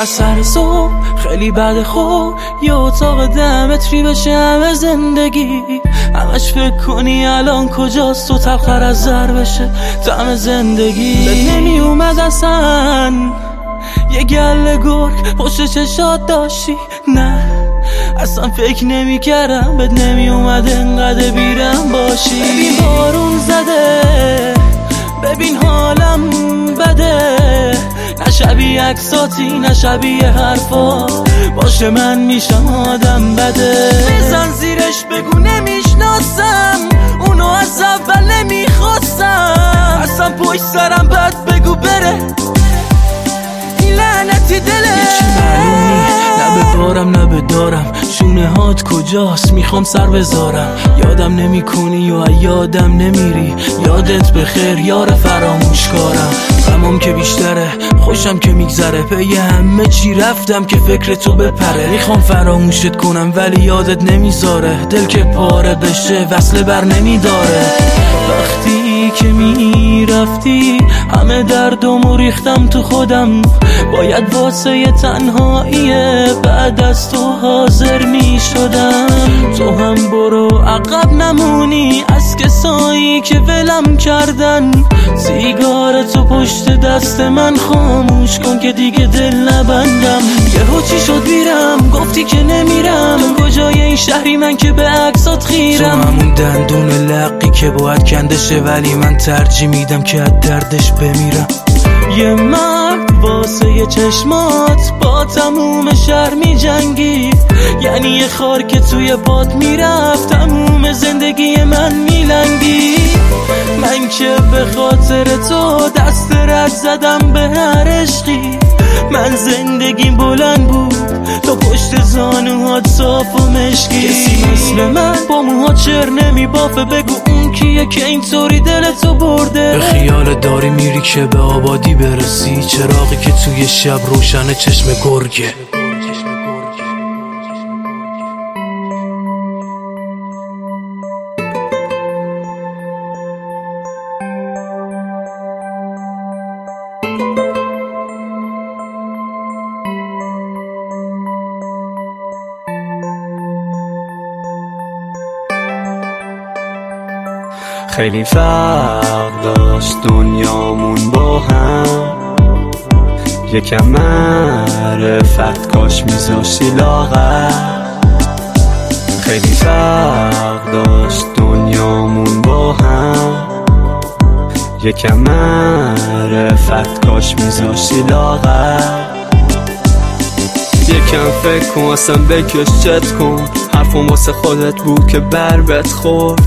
از سر صبح. خیلی بعد خوب. یه اتاق ده متری بشه همه زندگی. همش فکر کنی الان کجاست و تلخر از زر بشه. تم زندگی. به نمی اومد اصلا. یه گل گرگ پشت چشات داشتی. نه. اصلا فکر نمی کردم بهت نمی اومد انقدر بیرم باشی. ببین بارون زده. ببین حالم بده. شبیه اکساتی نه شبیه حرفا. باشه من میشم آدم بده. بزن زیرش بگو نمی‌شناسم. اونو از اول نمی‌خواستم. اصلا پشت سرم بد بگو بره. این لعنتی دله نه به بارم نه به دارم. شونه هات کجاست؟ می‌خوام سر بذارم. یادم نمی کنی و یادم نمیری؟ یادت به خیر یار فراموش کارم غمام که بیشتره خوشم که میگذره. پی همه چی رفتم که فکر تو بپره. می‌خوام فراموشت کنم ولی یادت نمی‌ذاره. دل که پاره بشه وصله بر نمیداره. وقتی که می‌رفتی همه دردم ریختم تو خودم. باید واسه تنهایی بعد از تو حاضر می شدم. تو هم برو عقب نمونی. از کسایی که ولم کردن. سیگار تو پشت دست من خاموش کن که دیگه دل نبندم. یه چی شد میرم؟ گفتی که نمیرم. کجای این شهری من که به عکسات خیرم؟ تو همون دندون لقی که باید کندشه ولی من ترجیح میدم که از دردش بمیرم. یه مرد واسه یه چشمات با تموم شهر می جنگی یعنی یه خار که توی باد می‌رفت تموم زندگی من میلنگی. من که به خاطر تو دست رد زدم به هر عشقی. من زندگیم بلند بود تو پشت زانوهات صاف و مشکی. کسی مثل من با موها چر نمی بافه بگو اون کیه که اینطوری دلتو برده. به خیال داری میری که به آبادی برسی چراغی که توی شب روشن چشم گرگه. خیلی فرق داشت دنیامون با هم. یکم معرفت کاش میذاشتی لاغر. خیلی فرق داشت دنیامون با هم. یکم معرفت کاش میذاشتی لاغر. یکم فکر کن اصلا بکش چت کن. حرفم واسه خودت بود که بر بت خورد.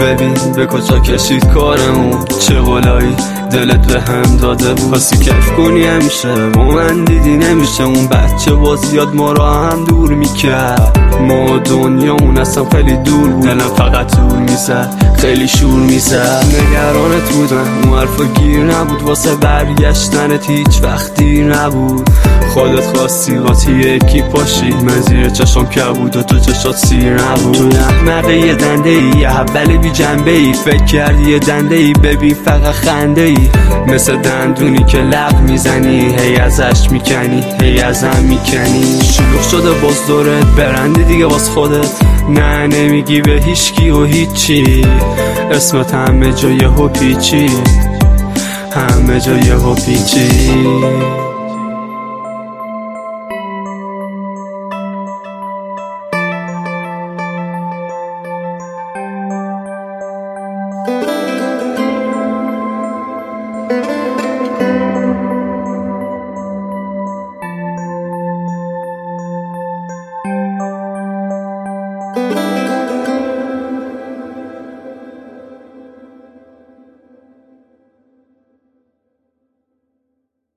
ببین به کجا کشید کارمون. چه بلایی دلت به هم داده خاصی کف کنی همیشه. با من دیدی نمیشه. اون بچه باز یاد ما را هم دور می‌کرد. ما دنیامون اصلا خیلی دور بود. دلم فقط دور می‌زد. خیلی شور می‌زد. نگرانت بودم. اون حرفا گیر نبود. واسه برگشتنت هیچ وقت دیر نبود. خودت خواستی قاطی یکی پاشی من زیر چشم که بود و تو چشات سیر نبود. تو احمقه یه دنده یه حبل بی جنبه ای فکر کردی یه دنده ای ببین فقط خنده ای مثل دندونی که لب می‌زنی. هی ازش می‌کنی هی ازم می‌کنی. شلوغ شده باز دورت؟ برندی دیگه باز خودت. نه نمیگی به هیچکی و هیچی. اسمت همه جای هپیچی همه جای هپیچی